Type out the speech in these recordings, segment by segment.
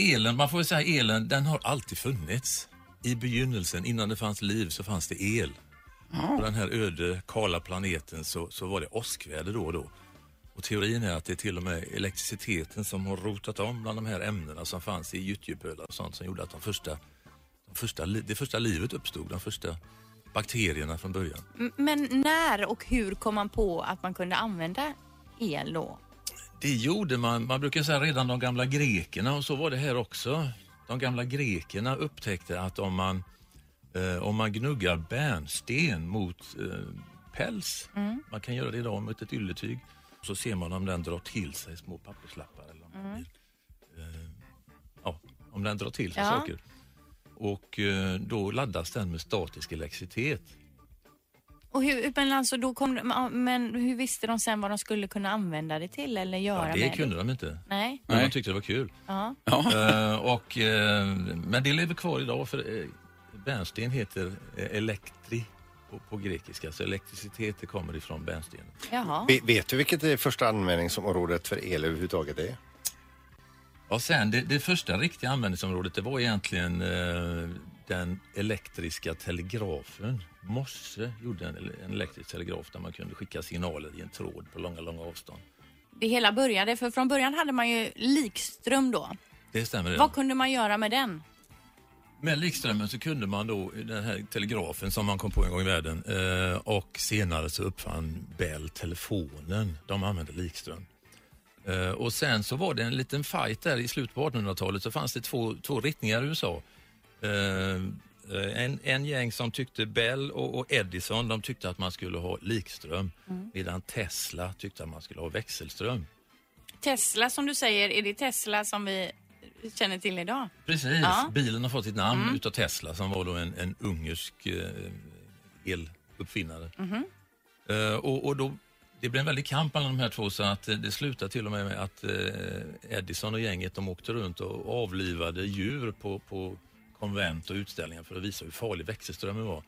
elen, man får väl säga elen, den har alltid funnits. I begynnelsen, innan det fanns liv, så fanns det el. På den här öde, kala planeten så, så var det åskväder då och då. Och teorin är att det är till och med elektriciteten som har rotat om bland de här ämnena som fanns i gyttjepölar och sånt som gjorde att de första, de första, det första livet uppstod, de första bakterierna från början. Men när och hur kom man på att man kunde använda el då? Det gjorde man, man brukar säga redan de gamla grekerna och så var det här också. De gamla grekerna upptäckte att om man, eh, om man gnuggar bärnsten mot eh, päls, man kan göra det idag mot ett ylletyg, så ser man om den drar till sig små papperslappar. Eller om, blir, eh, ja, om den drar till sig Ja. saker. Och eh, då laddas den med statisk elektricitet. Och hur, men alltså då kom, de- men hur visste de sen vad de skulle kunna använda det till eller göra Ja, det med kunde de inte. Nej. Men Nej. de tyckte det var kul. Ja. Eh, och, eh, men det lever kvar idag för uh, bärnsten heter uh, elektri på, på grekiska, så elektricitet det kommer ifrån. Jaha. Ve- Vet du vilket det första användningsområdet för el överhuvudtaget är? Och sen det, det första riktiga användningsområdet det var egentligen eh, den elektriska telegrafen. Morse gjorde en, en elektrisk telegraf där man kunde skicka signaler i en tråd på långa, långa avstånd. Det hela började, för från början hade man ju likström då. Det stämmer. Vad kunde man göra med den? Med likströmmen så kunde man då, den här telegrafen som man kom på en gång i världen eh, och senare så uppfann Bell telefonen. De använde likström. Eh, och sen så var det en liten fight där i slutet på 1800-talet så fanns det två, två riktningar i USA. Eh, en, en gäng som tyckte Bell och, och Edison de tyckte att man skulle ha likström medan Tesla tyckte att man skulle ha växelström. Tesla som du säger, är det Tesla som vi känner till idag? Precis, Ja. bilen har fått sitt namn utav Tesla som var då en, en ungersk eh, eluppfinnare. Eh, och, och då, det blev en väldig kamp mellan de här två så att eh, det slutade till och med med att eh, Edison och gänget de åkte runt och avlivade djur på, på konvent och utställningar för att visa hur farlig växelströmmen var.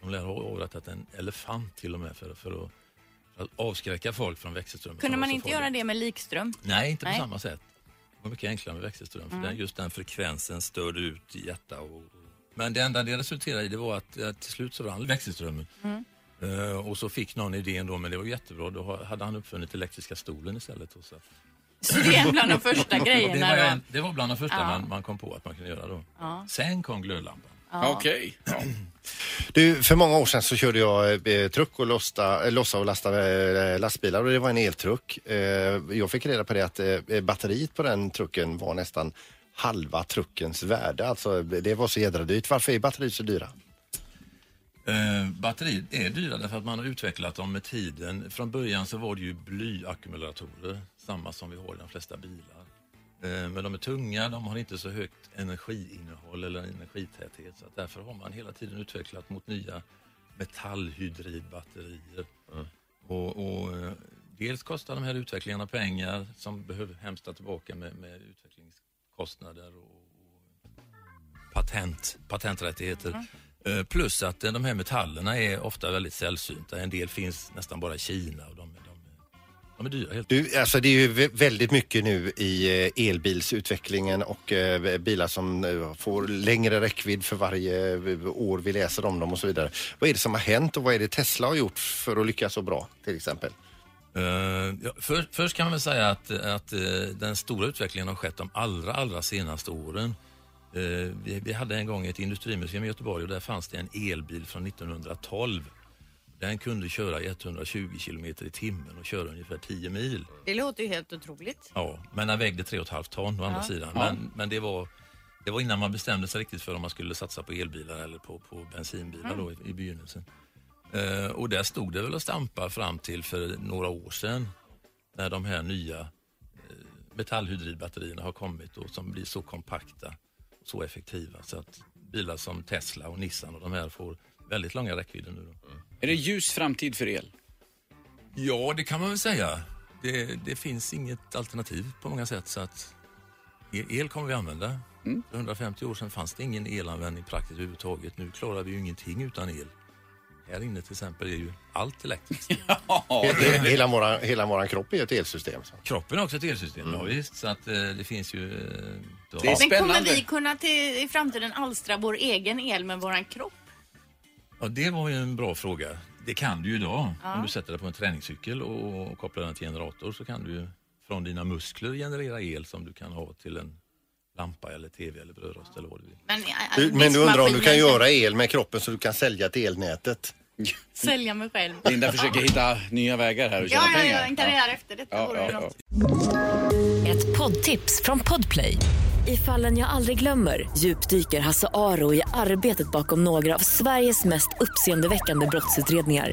De lär ha avrättat en elefant till och med för, för, att, att avskräcka folk från växelströmmen. Kunde man inte farlig. göra det med likström? Nej, inte på Nej. samma sätt. Det var mycket enklare med växelström. För den, just den frekvensen störde ut hjärta. Och, men det enda det resulterade i det var att, att till slut så rann växelströmmen. Eh, och så fick någon idén då, men det var jättebra. Då hade han uppfunnit elektriska stolen istället. Och så. Så det är bland de första det, grejerna var, då? en, det var bland de första Ja. man, man kom på att man kunde göra då. Sen kom glödlampan. Okej. Du, för många år sedan så körde jag eh, truck och losta, eh, lossa och lasta eh, lastbilar och det var en eltruck. Eh, jag fick reda på det att eh, batteriet på den trucken var nästan halva truckens värde. Alltså det var så jädra dyrt. Varför är batterier så dyra? Eh, batterier är dyra därför att man har utvecklat dem med tiden. Från början så var det ju blyackumulatorer, samma som vi har i de flesta bilar. Eh, men de är tunga, de har inte så högt energiinnehåll eller energitäthet. Så att därför har man hela tiden utvecklat mot nya metallhydridbatterier. Och, och, eh, dels kostar de här utvecklingarna pengar som behöver hämta tillbaka med, med utvecklingskostnader och, och patent, patenträttigheter. Eh, Plus att eh, de här metallerna är ofta väldigt sällsynta. En del finns nästan bara i Kina och de, de, är- dyra helt Du, alltså det är ju vä- väldigt mycket nu i eh, elbilsutvecklingen och eh, bilar som eh, får längre räckvidd för varje eh, år vi läser om dem och så vidare. Vad är det som har hänt och vad är det Tesla har gjort för att lyckas så bra till exempel? Eh, ja, för, först kan man väl säga att, att eh, den stora utvecklingen har skett de allra, allra senaste åren. Eh, vi, vi hade en gång ett industrimuseum i Göteborg och där fanns det en elbil från 1912. Den kunde köra i 120 kilometer i timmen och köra ungefär 10 mil. Det låter ju helt otroligt. Ja, men den vägde 3,5 ton å andra sidan. Men, men det, var, det var innan man bestämde sig riktigt för om man skulle satsa på elbilar eller på, på bensinbilar då i, i begynnelsen. Eh, och där stod det väl och stampa fram till för några år sedan när de här nya eh, metallhydridbatterierna har kommit och som blir så kompakta så effektiva så att bilar som Tesla och Nissan och de här får väldigt långa räckvidder nu. Då. Är det ljus framtid för el? Ja, det kan man väl säga. Det, det finns inget alternativ på många sätt så att el, kommer vi använda. För 150 år sedan fanns det ingen elanvändning praktiskt överhuvudtaget. Nu klarar vi ju ingenting utan el. Här inne till exempel är ju allt elektriskt. He- Hela våran, hela våran kropp är ett elsystem. Så. Kroppen är också ett elsystem, ja, visst. Så att eh, det finns ju... Eh, då- Det är Men kommer Spännande. vi kunna till, i framtiden alstra vår egen el med våran kropp? Ja, det var ju en bra fråga. Det kan du ju idag. Om du sätter dig på en träningscykel och, och kopplar den till generator så kan du ju från dina muskler generera el som du kan ha till en lampa eller tv eller brödrost eller vad du vill. Men, Du, men du undrar om du kan göra el med kroppen så du kan sälja till elnätet? Sälja mig själv. Linda försöker hitta nya vägar här och tjäna Ja, ja, pengar. ja, en karriär efter detta Ja, vore ju ja, något. ja. Ett poddtips från Podplay. I fallen jag aldrig glömmer djupdyker Hasse Aro i arbetet bakom några av Sveriges mest uppseendeväckande brottsutredningar.